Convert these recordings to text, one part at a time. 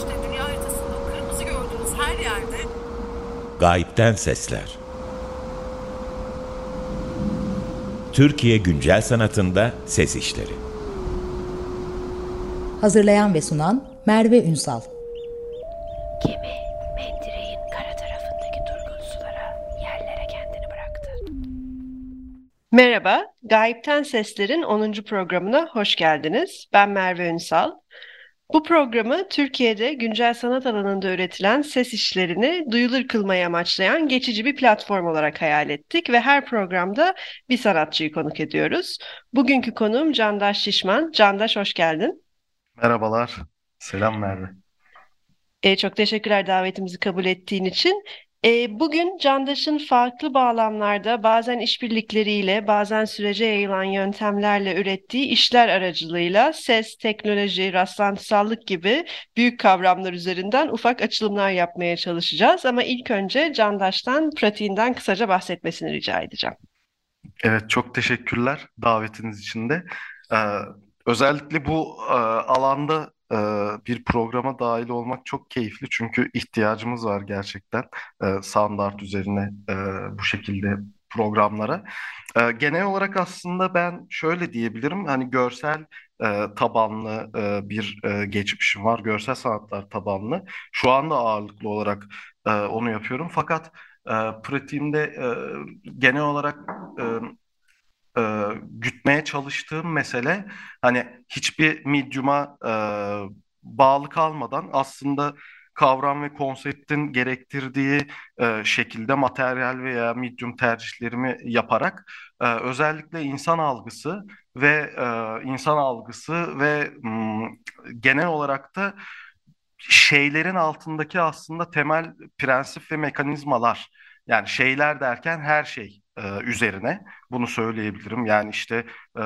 işte dünya haritasında kırmızı gördüğünüz her yerde Gayipten Sesler Türkiye Güncel Sanatında Ses İşleri Hazırlayan ve sunan Merve Ünsal Gemi mendireğin kara tarafındaki durgun sulara, yerlere kendini bıraktı. Merhaba, Gayipten Sesler'in 10. programına hoş geldiniz. Ben Merve Ünsal. Bu programı Türkiye'de güncel sanat alanında üretilen ses işlerini duyulur kılmayı amaçlayan geçici bir platform olarak hayal ettik ve her programda bir sanatçıyı konuk ediyoruz. Bugünkü konuğum Candaş Şişman. Candaş hoş geldin. Merhabalar. Selam Merve. E, çok teşekkürler davetimizi kabul ettiğin için. Bugün Candaş'ın farklı bağlamlarda bazen işbirlikleriyle bazen sürece yayılan yöntemlerle ürettiği işler aracılığıyla ses, teknoloji, rastlantısallık gibi büyük kavramlar üzerinden ufak açılımlar yapmaya çalışacağız. Ama ilk önce Candaş'tan pratiğinden kısaca bahsetmesini rica edeceğim. Evet, çok teşekkürler davetiniz için de. Ee, özellikle bu e, alanda bir programa dahil olmak çok keyifli çünkü ihtiyacımız var gerçekten standart üzerine bu şekilde programlara. Genel olarak aslında ben şöyle diyebilirim hani görsel tabanlı bir geçmişim var, görsel sanatlar tabanlı. Şu anda ağırlıklı olarak onu yapıyorum fakat pratiğimde genel olarak e, gütmeye çalıştığım mesele hani hiçbir medium'a e, bağlı kalmadan aslında kavram ve konseptin gerektirdiği e, şekilde materyal veya medium tercihlerimi yaparak e, özellikle insan algısı ve e, insan algısı ve m, genel olarak da şeylerin altındaki aslında temel prensip ve mekanizmalar yani şeyler derken her şey e, üzerine bunu söyleyebilirim. Yani işte e,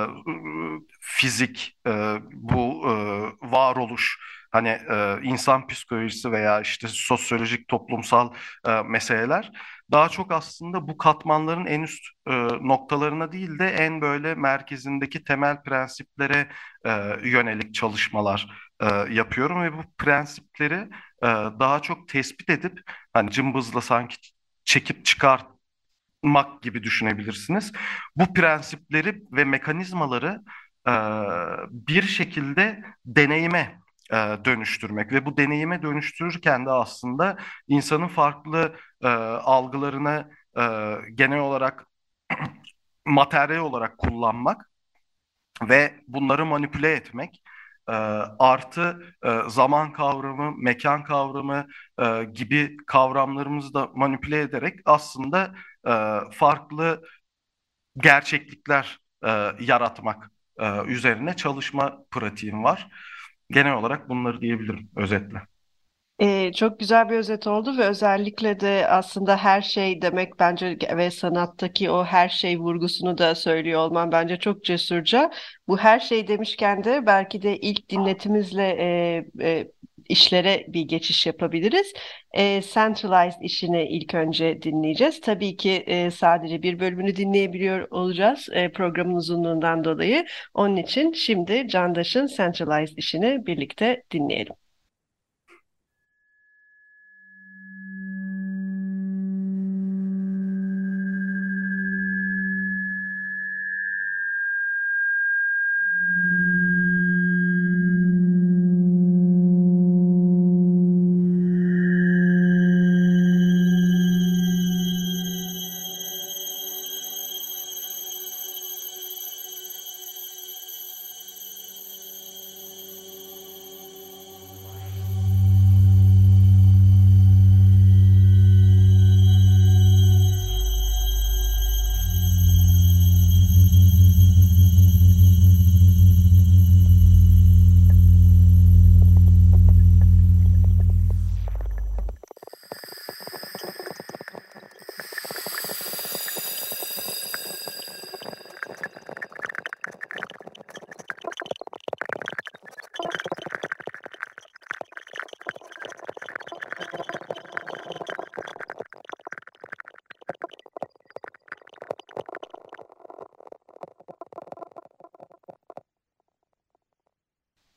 fizik, e, bu e, varoluş, hani e, insan psikolojisi veya işte sosyolojik, toplumsal e, meseleler daha çok aslında bu katmanların en üst e, noktalarına değil de en böyle merkezindeki temel prensiplere e, yönelik çalışmalar e, yapıyorum ve bu prensipleri e, daha çok tespit edip hani cımbızla sanki çekip çıkartmak gibi düşünebilirsiniz. Bu prensipleri ve mekanizmaları e, bir şekilde deneyime e, dönüştürmek ve bu deneyime dönüştürürken de aslında insanın farklı e, algılarını e, genel olarak materyal olarak kullanmak ve bunları manipüle etmek e, artı e, zaman kavramı, mekan kavramı e, gibi kavramlarımızı da manipüle ederek aslında e, farklı gerçeklikler e, yaratmak e, üzerine çalışma pratiğim var. Genel olarak bunları diyebilirim özetle. Ee, çok güzel bir özet oldu ve özellikle de aslında her şey demek bence ve sanattaki o her şey vurgusunu da söylüyor olman bence çok cesurca. Bu her şey demişken de belki de ilk dinletimizle e, e, işlere bir geçiş yapabiliriz. E, centralized işini ilk önce dinleyeceğiz. Tabii ki e, sadece bir bölümünü dinleyebiliyor olacağız e, programın uzunluğundan dolayı. Onun için şimdi Candaş'ın centralized işini birlikte dinleyelim.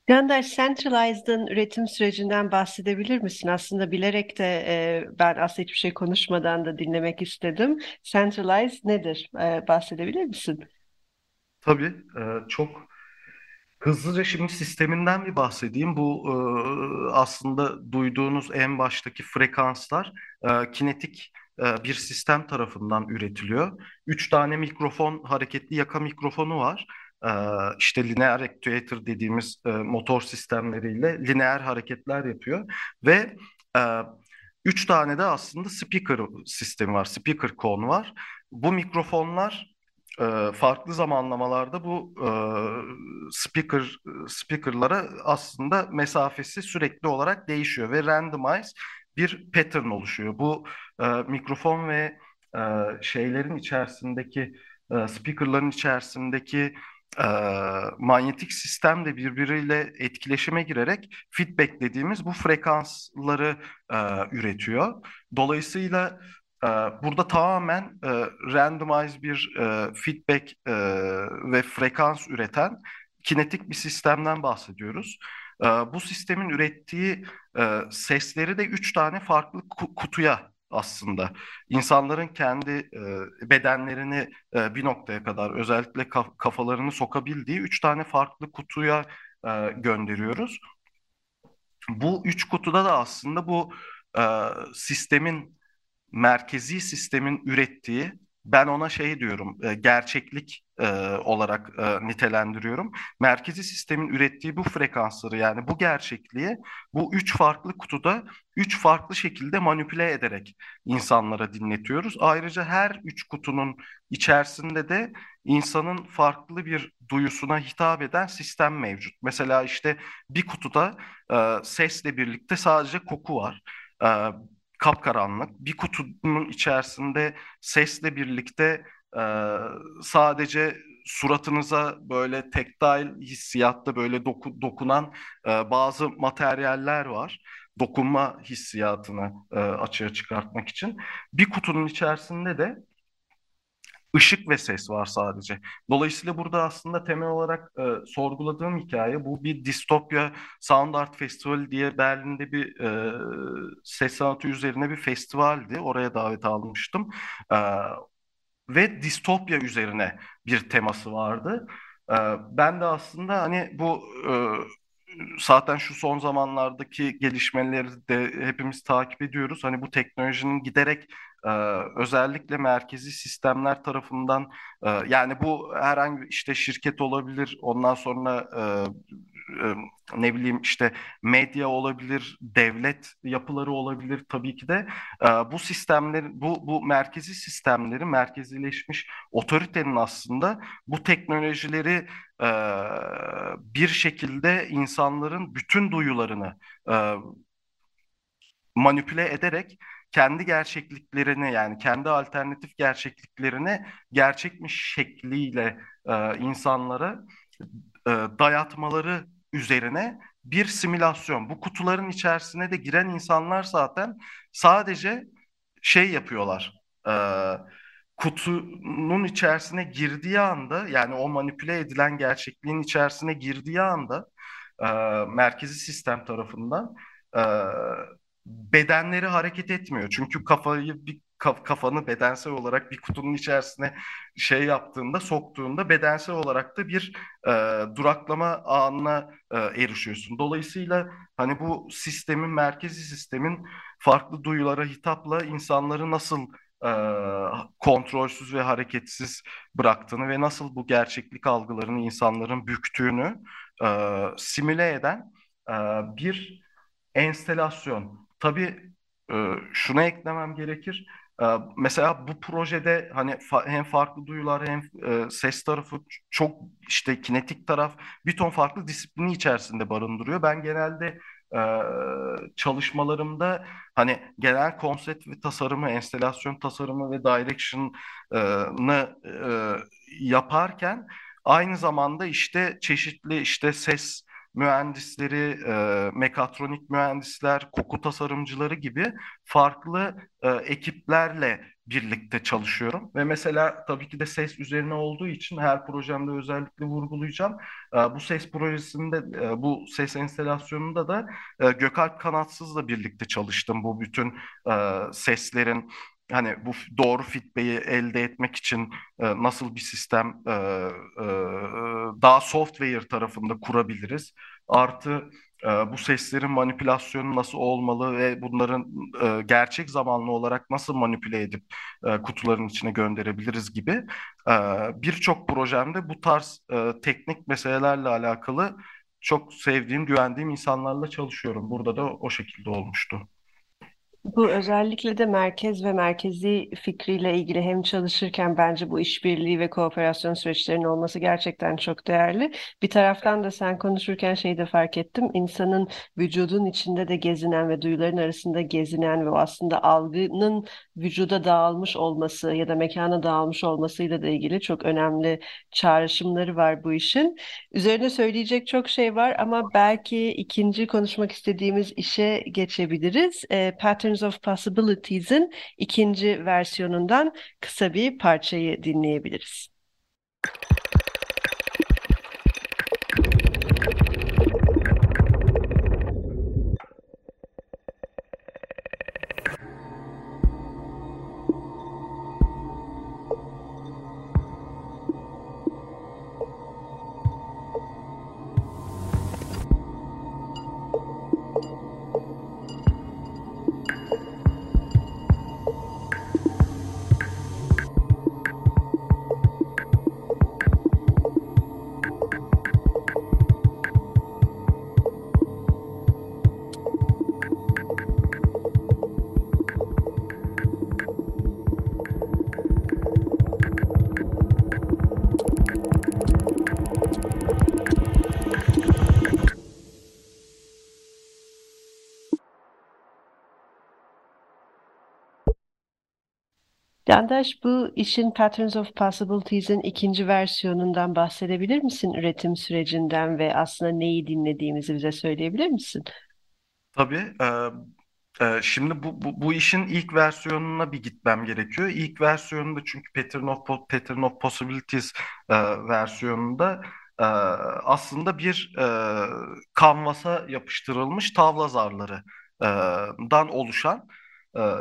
Candaş, Centralized'ın üretim sürecinden bahsedebilir misin? Aslında bilerek de e, ben aslında hiçbir şey konuşmadan da dinlemek istedim. Centralized nedir? E, bahsedebilir misin? Tabii e, çok hızlıca şimdi sisteminden bir bahsedeyim. Bu e, aslında duyduğunuz en baştaki frekanslar e, kinetik e, bir sistem tarafından üretiliyor. Üç tane mikrofon, hareketli yaka mikrofonu var. E, işte linear actuator dediğimiz e, motor sistemleriyle lineer hareketler yapıyor ve e, üç tane de aslında speaker sistemi var, speaker kon var. Bu mikrofonlar e, farklı zamanlamalarda bu speaker speakerlara aslında mesafesi sürekli olarak değişiyor ve randomize bir pattern oluşuyor. Bu mikrofon ve şeylerin içerisindeki speakerların içerisindeki e, manyetik sistem de birbiriyle etkileşime girerek feedback dediğimiz bu frekansları e, üretiyor. Dolayısıyla e, burada tamamen e, randomize bir e, feedback e, ve frekans üreten kinetik bir sistemden bahsediyoruz. E, bu sistemin ürettiği e, sesleri de üç tane farklı ku- kutuya aslında insanların kendi e, bedenlerini e, bir noktaya kadar özellikle kaf- kafalarını sokabildiği üç tane farklı kutuya e, gönderiyoruz. Bu üç kutuda da aslında bu e, sistemin merkezi sistemin ürettiği ben ona şey diyorum e, gerçeklik e, olarak e, nitelendiriyorum. Merkezi sistemin ürettiği bu frekansları yani bu gerçekliği bu üç farklı kutuda üç farklı şekilde manipüle ederek insanlara dinletiyoruz. Ayrıca her üç kutunun içerisinde de insanın farklı bir duyusuna hitap eden sistem mevcut. Mesela işte bir kutuda e, sesle birlikte sadece koku var. E, kapkaranlık. Bir kutunun içerisinde sesle birlikte e, sadece suratınıza böyle tektil hissiyatta böyle doku- dokunan e, bazı materyaller var. Dokunma hissiyatını e, açığa çıkartmak için. Bir kutunun içerisinde de ışık ve ses var sadece. Dolayısıyla burada aslında temel olarak e, sorguladığım hikaye bu bir distopya Sound Art Festival diye Berlin'de bir e, ses sanatı üzerine bir festivaldi. Oraya davet almıştım. E, ve distopya üzerine bir teması vardı. E, ben de aslında hani bu e, zaten şu son zamanlardaki gelişmeleri de hepimiz takip ediyoruz. Hani bu teknolojinin giderek e, özellikle merkezi sistemler tarafından e, yani bu herhangi işte şirket olabilir, ondan sonra e, ne bileyim işte medya olabilir, devlet yapıları olabilir tabii ki de. Bu sistemlerin bu bu merkezi sistemleri merkezileşmiş otoritenin aslında bu teknolojileri bir şekilde insanların bütün duyularını manipüle ederek kendi gerçekliklerini yani kendi alternatif gerçekliklerini gerçekmiş şekliyle e, insanlara e, dayatmaları üzerine bir simülasyon. Bu kutuların içerisine de giren insanlar zaten sadece şey yapıyorlar. E, kutunun içerisine girdiği anda yani o manipüle edilen gerçekliğin içerisine girdiği anda e, merkezi sistem tarafından e, bedenleri hareket etmiyor. Çünkü kafayı bir kaf- kafanı bedensel olarak bir kutunun içerisine şey yaptığında, soktuğunda bedensel olarak da bir e, duraklama anına e, erişiyorsun. Dolayısıyla hani bu sistemin, merkezi sistemin farklı duyulara hitapla insanları nasıl e, kontrolsüz ve hareketsiz bıraktığını ve nasıl bu gerçeklik algılarını insanların büktüğünü e, simüle eden e, bir enstelasyon. Tabii e, şuna eklemem gerekir. E, mesela bu projede hani hem farklı duyular hem e, ses tarafı çok işte kinetik taraf bir ton farklı disiplini içerisinde barındırıyor. Ben genelde çalışmalarımda hani genel konsept ve tasarımı, enstelasyon tasarımı ve direction'ı e, yaparken aynı zamanda işte çeşitli işte ses mühendisleri, e, mekatronik mühendisler, koku tasarımcıları gibi farklı e, ekiplerle birlikte çalışıyorum ve mesela tabii ki de ses üzerine olduğu için her projemde özellikle vurgulayacağım. E, bu ses projesinde, e, bu ses enstalasyonunda da e, Gökalp Kanatsız'la birlikte çalıştım. Bu bütün e, seslerin hani bu doğru feedback'i elde etmek için e, nasıl bir sistem e, e, daha software tarafında kurabiliriz. Artı e, bu seslerin manipülasyonu nasıl olmalı ve bunların e, gerçek zamanlı olarak nasıl manipüle edip e, kutuların içine gönderebiliriz gibi e, birçok projemde bu tarz e, teknik meselelerle alakalı çok sevdiğim, güvendiğim insanlarla çalışıyorum. Burada da o şekilde olmuştu. Bu özellikle de merkez ve merkezi fikriyle ilgili hem çalışırken bence bu işbirliği ve kooperasyon süreçlerinin olması gerçekten çok değerli. Bir taraftan da sen konuşurken şeyi de fark ettim. İnsanın vücudun içinde de gezinen ve duyuların arasında gezinen ve aslında algının vücuda dağılmış olması ya da mekana dağılmış olmasıyla da ilgili çok önemli çağrışımları var bu işin. Üzerine söyleyecek çok şey var ama belki ikinci konuşmak istediğimiz işe geçebiliriz. E, Patterns of Possibilities'in ikinci versiyonundan kısa bir parçayı dinleyebiliriz. Candaş, bu işin Patterns of Possibilities'in ikinci versiyonundan bahsedebilir misin? Üretim sürecinden ve aslında neyi dinlediğimizi bize söyleyebilir misin? Tabii. e, e, şimdi bu, bu, bu işin ilk versiyonuna bir gitmem gerekiyor. İlk versiyonunda çünkü Pattern of, Pattern of Possibilities e, versiyonunda e, aslında bir e, kanvasa yapıştırılmış tavla zarları e, dan oluşan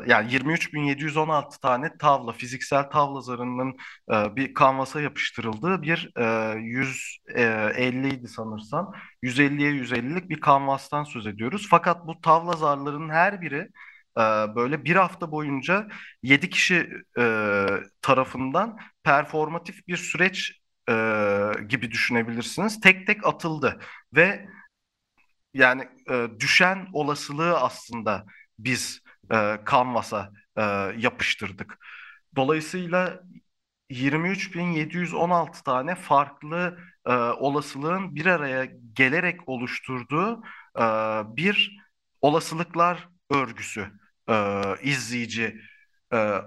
yani 23.716 tane tavla, fiziksel tavla zarının e, bir kanvasa yapıştırıldığı bir e, 150 idi sanırsam. 150'ye 150'lik bir kanvastan söz ediyoruz. Fakat bu tavla zarlarının her biri e, böyle bir hafta boyunca 7 kişi e, tarafından performatif bir süreç e, gibi düşünebilirsiniz. Tek tek atıldı ve yani e, düşen olasılığı aslında biz e, kanvasa e, yapıştırdık. Dolayısıyla 23.716 tane farklı e, olasılığın bir araya gelerek oluşturduğu e, bir olasılıklar örgüsü e, izleyici e,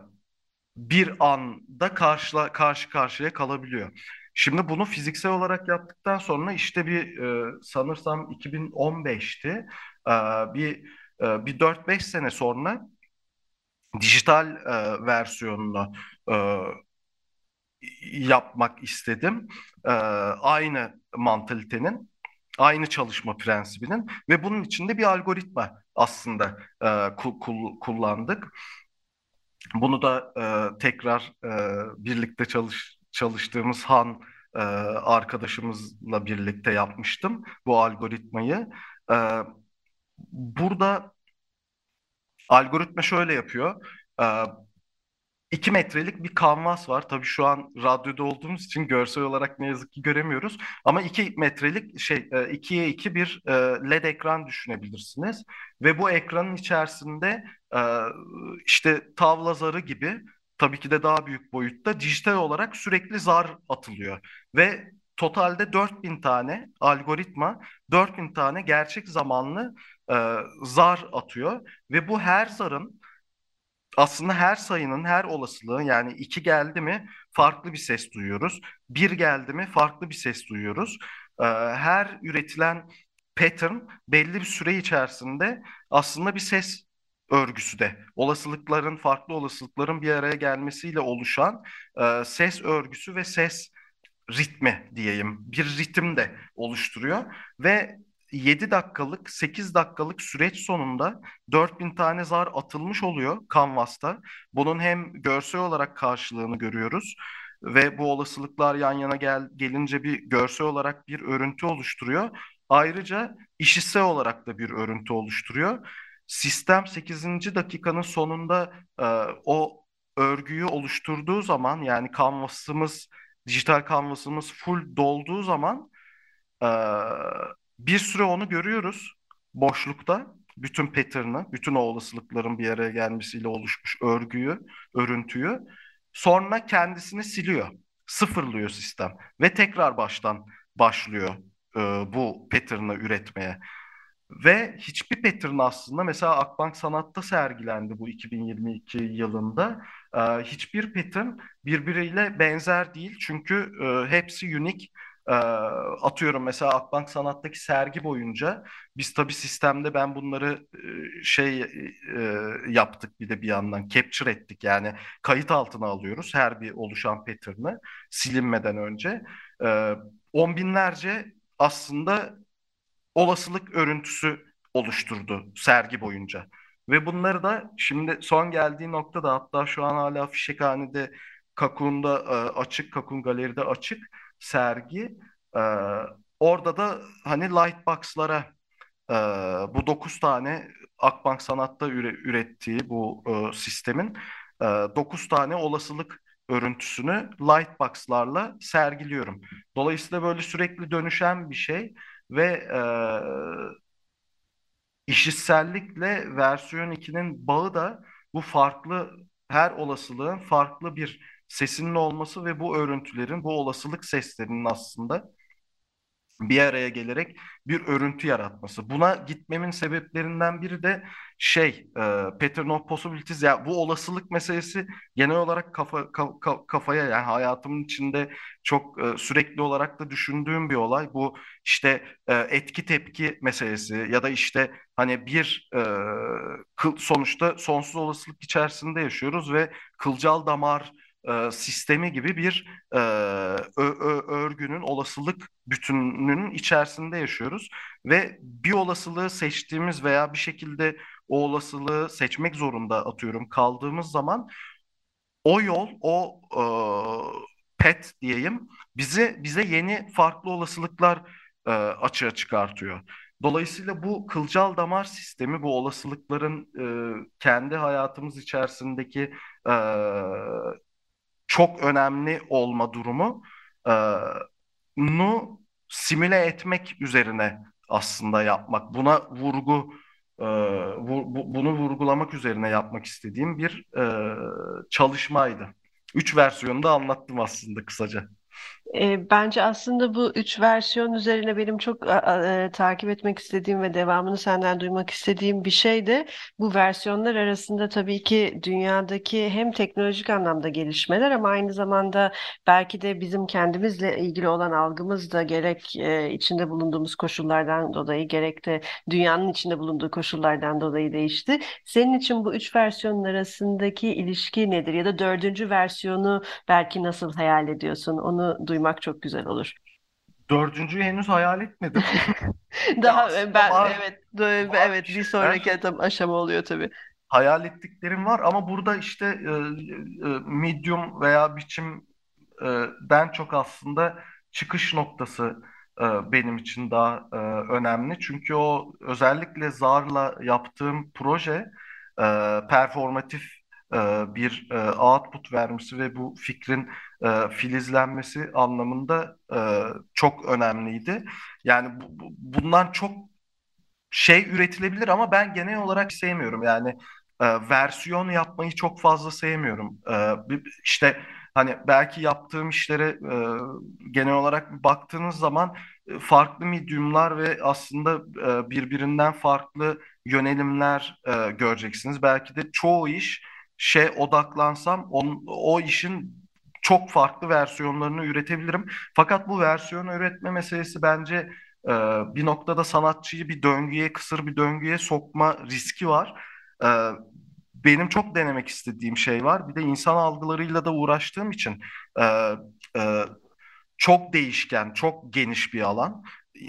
bir anda karşıla, karşı karşıya kalabiliyor. Şimdi bunu fiziksel olarak yaptıktan sonra işte bir e, sanırsam 2015'ti e, bir e, bir 4-5 sene sonra dijital e, versiyonunu e, yapmak istedim. Ee, aynı mantalitenin, aynı çalışma prensibinin ve bunun içinde bir algoritma aslında e, ku- kul- kullandık. Bunu da e, tekrar e, birlikte çalış çalıştığımız Han e, arkadaşımızla birlikte yapmıştım bu algoritmayı. E, burada algoritma şöyle yapıyor. E, 2 metrelik bir kanvas var. Tabii şu an radyoda olduğumuz için görsel olarak ne yazık ki göremiyoruz. Ama 2 metrelik şey 2'ye 2 bir e, LED ekran düşünebilirsiniz. Ve bu ekranın içerisinde e, işte tavla zarı gibi tabii ki de daha büyük boyutta dijital olarak sürekli zar atılıyor. Ve totalde 4000 tane algoritma 4000 tane gerçek zamanlı e, zar atıyor. Ve bu her zarın aslında her sayının her olasılığı yani iki geldi mi farklı bir ses duyuyoruz. Bir geldi mi farklı bir ses duyuyoruz. Ee, her üretilen pattern belli bir süre içerisinde aslında bir ses örgüsü de olasılıkların farklı olasılıkların bir araya gelmesiyle oluşan e, ses örgüsü ve ses ritmi diyeyim bir ritim de oluşturuyor ve 7 dakikalık 8 dakikalık süreç sonunda 4000 tane zar atılmış oluyor Canvas'ta. Bunun hem görsel olarak karşılığını görüyoruz ve bu olasılıklar yan yana gel gelince bir görsel olarak bir örüntü oluşturuyor. Ayrıca işitsel olarak da bir örüntü oluşturuyor. Sistem 8. dakikanın sonunda e, o örgüyü oluşturduğu zaman yani kanvasımız, dijital kanvasımız full dolduğu zaman e, bir süre onu görüyoruz boşlukta. Bütün pattern'ı, bütün o olasılıkların bir araya gelmesiyle oluşmuş örgüyü, örüntüyü. Sonra kendisini siliyor, sıfırlıyor sistem ve tekrar baştan başlıyor e, bu pattern'ı üretmeye. Ve hiçbir pattern aslında mesela Akbank Sanat'ta sergilendi bu 2022 yılında. E, hiçbir pattern birbiriyle benzer değil çünkü e, hepsi unique. E, atıyorum mesela Akbank Sanat'taki sergi boyunca biz tabii sistemde ben bunları e, şey e, yaptık bir de bir yandan capture ettik yani kayıt altına alıyoruz her bir oluşan pattern'ı silinmeden önce. E, on binlerce aslında olasılık örüntüsü oluşturdu sergi boyunca. Ve bunları da şimdi son geldiği noktada hatta şu an hala Fişekhane'de Kakun'da e, açık, Kakun Galeri'de açık sergi. E, orada da hani Lightbox'lara e, bu 9 tane Akbank Sanat'ta üre, ürettiği bu e, sistemin e, 9 tane olasılık örüntüsünü Lightbox'larla sergiliyorum. Dolayısıyla böyle sürekli dönüşen bir şey ve e, işitsellikle versiyon 2'nin bağı da bu farklı her olasılığın farklı bir sesinin olması ve bu örüntülerin, bu olasılık seslerinin aslında bir araya gelerek bir örüntü yaratması. Buna gitmemin sebeplerinden biri de şey, e, pattern of possibilities ya bu olasılık meselesi genel olarak kafa ka, kafaya yani hayatımın içinde çok e, sürekli olarak da düşündüğüm bir olay. Bu işte e, etki tepki meselesi ya da işte hani bir e, sonuçta sonsuz olasılık içerisinde yaşıyoruz ve kılcal damar e, sistemi gibi bir e, ö, ö, örgünün olasılık bütününün içerisinde yaşıyoruz ve bir olasılığı seçtiğimiz veya bir şekilde o olasılığı seçmek zorunda atıyorum kaldığımız zaman o yol o e, pet diyeyim bize bize yeni farklı olasılıklar e, açığa çıkartıyor. Dolayısıyla bu kılcal damar sistemi bu olasılıkların e, kendi hayatımız içerisindeki e, çok önemli olma durumu e, nu simüle etmek üzerine aslında yapmak. Buna vurgu e, bu, bunu vurgulamak üzerine yapmak istediğim bir e, çalışmaydı. Üç versiyonu da anlattım aslında kısaca. Bence aslında bu üç versiyon üzerine benim çok e, takip etmek istediğim ve devamını senden duymak istediğim bir şey de bu versiyonlar arasında tabii ki dünyadaki hem teknolojik anlamda gelişmeler ama aynı zamanda belki de bizim kendimizle ilgili olan algımız da gerek e, içinde bulunduğumuz koşullardan dolayı gerek de dünyanın içinde bulunduğu koşullardan dolayı değişti. Senin için bu üç versiyonun arasındaki ilişki nedir ya da dördüncü versiyonu belki nasıl hayal ediyorsun? Onu duymak çok güzel olur. Dördüncüyü henüz hayal etmedim. Daha aslında ben var, evet var evet bir sonraki adım aşama oluyor tabii. Hayal ettiklerim var ama burada işte e, e, medium veya biçimden çok aslında çıkış noktası e, benim için daha e, önemli. Çünkü o özellikle Zar'la yaptığım proje e, performatif e, bir e, output vermesi ve bu fikrin e, filizlenmesi anlamında e, çok önemliydi. Yani bu, bu- bundan çok şey üretilebilir ama ben genel olarak sevmiyorum. Yani e, versiyon yapmayı çok fazla sevmiyorum. E, işte hani belki yaptığım işlere e, genel olarak baktığınız zaman e, farklı medium'lar ve aslında e, birbirinden farklı yönelimler e, göreceksiniz. Belki de çoğu iş şey odaklansam on, o işin çok farklı versiyonlarını üretebilirim. Fakat bu versiyonu üretme meselesi bence e, bir noktada sanatçıyı bir döngüye, kısır bir döngüye sokma riski var. Ee, benim çok denemek istediğim şey var. Bir de insan algılarıyla da uğraştığım için e, e, çok değişken, çok geniş bir alan. E,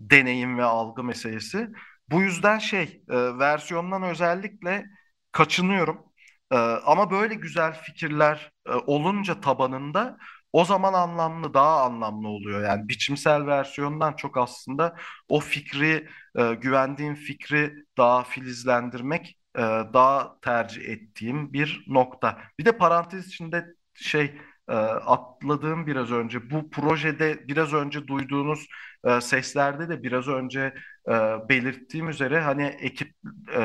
Deneyim ve algı meselesi. Bu yüzden şey, e, versiyondan özellikle kaçınıyorum. E, ama böyle güzel fikirler e, olunca tabanında o zaman anlamlı, daha anlamlı oluyor. Yani biçimsel versiyondan çok aslında o fikri, e, güvendiğim fikri daha filizlendirmek e, daha tercih ettiğim bir nokta. Bir de parantez içinde şey e, atladığım biraz önce bu projede biraz önce duyduğunuz e, seslerde de biraz önce e, belirttiğim üzere hani ekip e,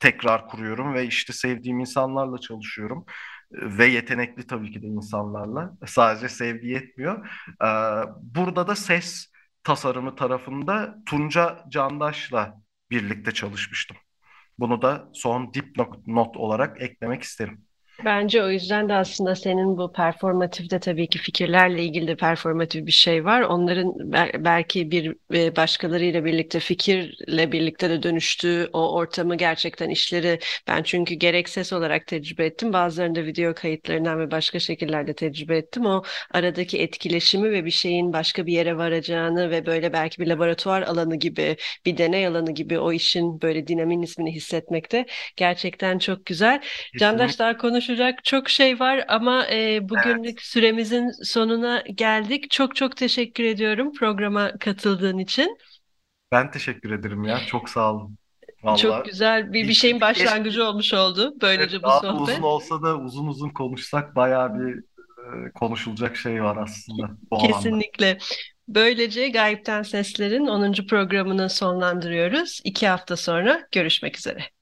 tekrar kuruyorum ve işte sevdiğim insanlarla çalışıyorum ve yetenekli tabii ki de insanlarla sadece sevgi yetmiyor. E, burada da ses tasarımı tarafında Tunca Candaş'la birlikte çalışmıştım. Bunu da son dipnot not olarak eklemek isterim. Bence o yüzden de aslında senin bu performatifte tabii ki fikirlerle ilgili de performatif bir şey var. Onların bel- belki bir e, başkalarıyla birlikte fikirle birlikte de dönüştüğü o ortamı gerçekten işleri ben çünkü gerek ses olarak tecrübe ettim. Bazılarında video kayıtlarından ve başka şekillerde tecrübe ettim. O aradaki etkileşimi ve bir şeyin başka bir yere varacağını ve böyle belki bir laboratuvar alanı gibi bir deney alanı gibi o işin böyle dinamizmini hissetmekte gerçekten çok güzel. Candaş daha konuşacak çok şey var ama e, bugünlük süremizin sonuna geldik. Çok çok teşekkür ediyorum programa katıldığın için. Ben teşekkür ederim ya. Çok sağ olun. Çok Vallahi güzel bir, bir şeyin başlangıcı olmuş oldu böylece Evet, bu daha sohbet. uzun olsa da uzun uzun konuşsak bayağı bir e, konuşulacak şey var aslında bu alanda. Kesinlikle. Böylece Gayipten Sesler'in 10. programını sonlandırıyoruz. İki hafta sonra görüşmek üzere.